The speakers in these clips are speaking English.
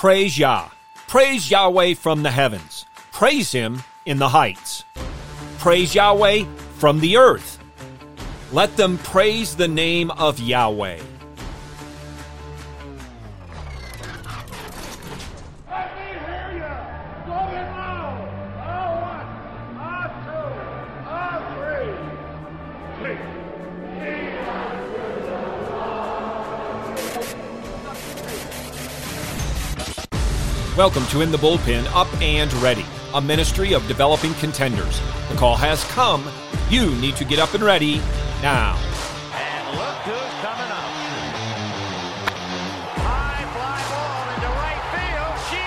Praise Yah. Praise Yahweh from the heavens. Praise Him in the heights. Praise Yahweh from the earth. Let them praise the name of Yahweh. Welcome to In the Bullpen Up and Ready, a ministry of developing contenders. The call has come. You need to get up and ready now. And look who's coming up. High fly ball into right field. She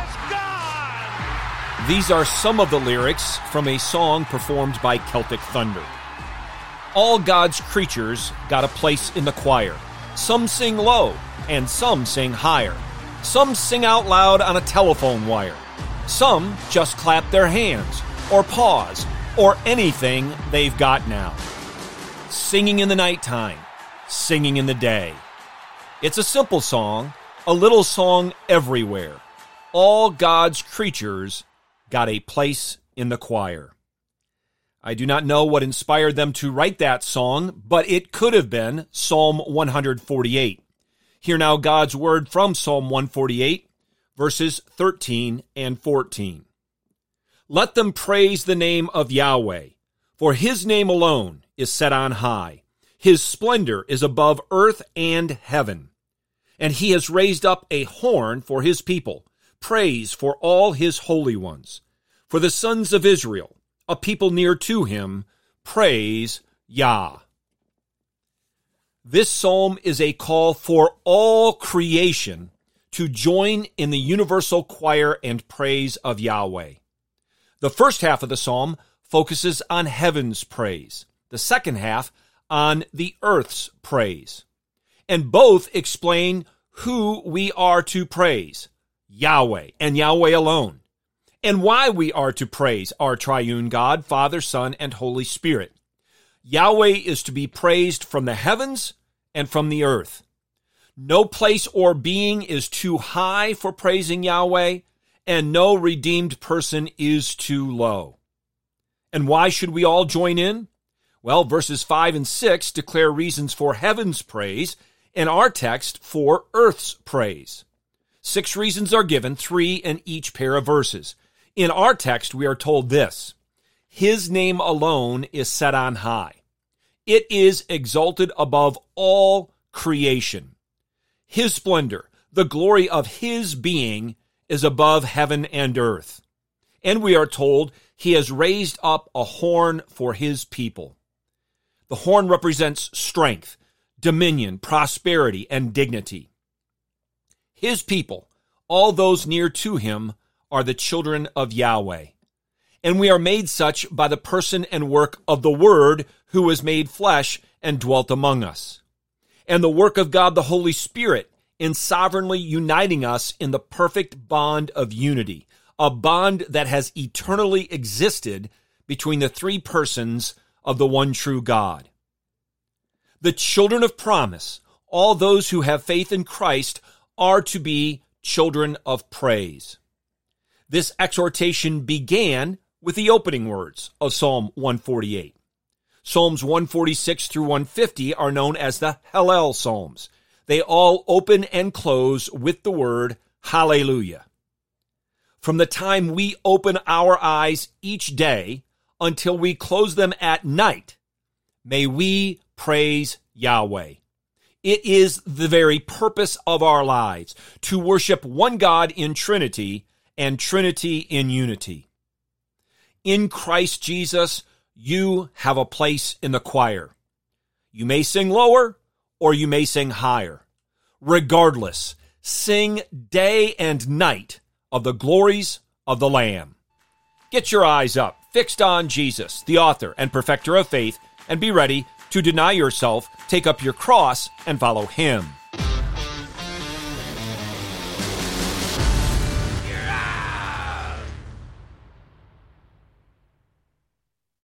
is gone. These are some of the lyrics from a song performed by Celtic Thunder. All God's creatures got a place in the choir. Some sing low, and some sing higher. Some sing out loud on a telephone wire. Some just clap their hands, or paws, or anything they've got now. Singing in the nighttime, singing in the day. It's a simple song, a little song everywhere. All God's creatures got a place in the choir. I do not know what inspired them to write that song, but it could have been Psalm 148. Hear now God's word from Psalm 148, verses 13 and 14. Let them praise the name of Yahweh, for his name alone is set on high. His splendor is above earth and heaven. And he has raised up a horn for his people, praise for all his holy ones. For the sons of Israel, a people near to him, praise Yah. This psalm is a call for all creation to join in the universal choir and praise of Yahweh. The first half of the psalm focuses on heaven's praise, the second half on the earth's praise. And both explain who we are to praise Yahweh and Yahweh alone, and why we are to praise our triune God, Father, Son, and Holy Spirit. Yahweh is to be praised from the heavens and from the earth. No place or being is too high for praising Yahweh, and no redeemed person is too low. And why should we all join in? Well, verses 5 and 6 declare reasons for heaven's praise, and our text for earth's praise. Six reasons are given, three in each pair of verses. In our text, we are told this His name alone is set on high. It is exalted above all creation. His splendor, the glory of His being, is above heaven and earth. And we are told He has raised up a horn for His people. The horn represents strength, dominion, prosperity, and dignity. His people, all those near to Him, are the children of Yahweh. And we are made such by the person and work of the Word who was made flesh and dwelt among us. And the work of God the Holy Spirit in sovereignly uniting us in the perfect bond of unity, a bond that has eternally existed between the three persons of the one true God. The children of promise, all those who have faith in Christ, are to be children of praise. This exhortation began with the opening words of Psalm 148. Psalms 146 through 150 are known as the Hallel Psalms. They all open and close with the word Hallelujah. From the time we open our eyes each day until we close them at night, may we praise Yahweh. It is the very purpose of our lives to worship one God in Trinity and Trinity in unity. In Christ Jesus, you have a place in the choir. You may sing lower or you may sing higher. Regardless, sing day and night of the glories of the Lamb. Get your eyes up, fixed on Jesus, the author and perfecter of faith, and be ready to deny yourself, take up your cross, and follow him.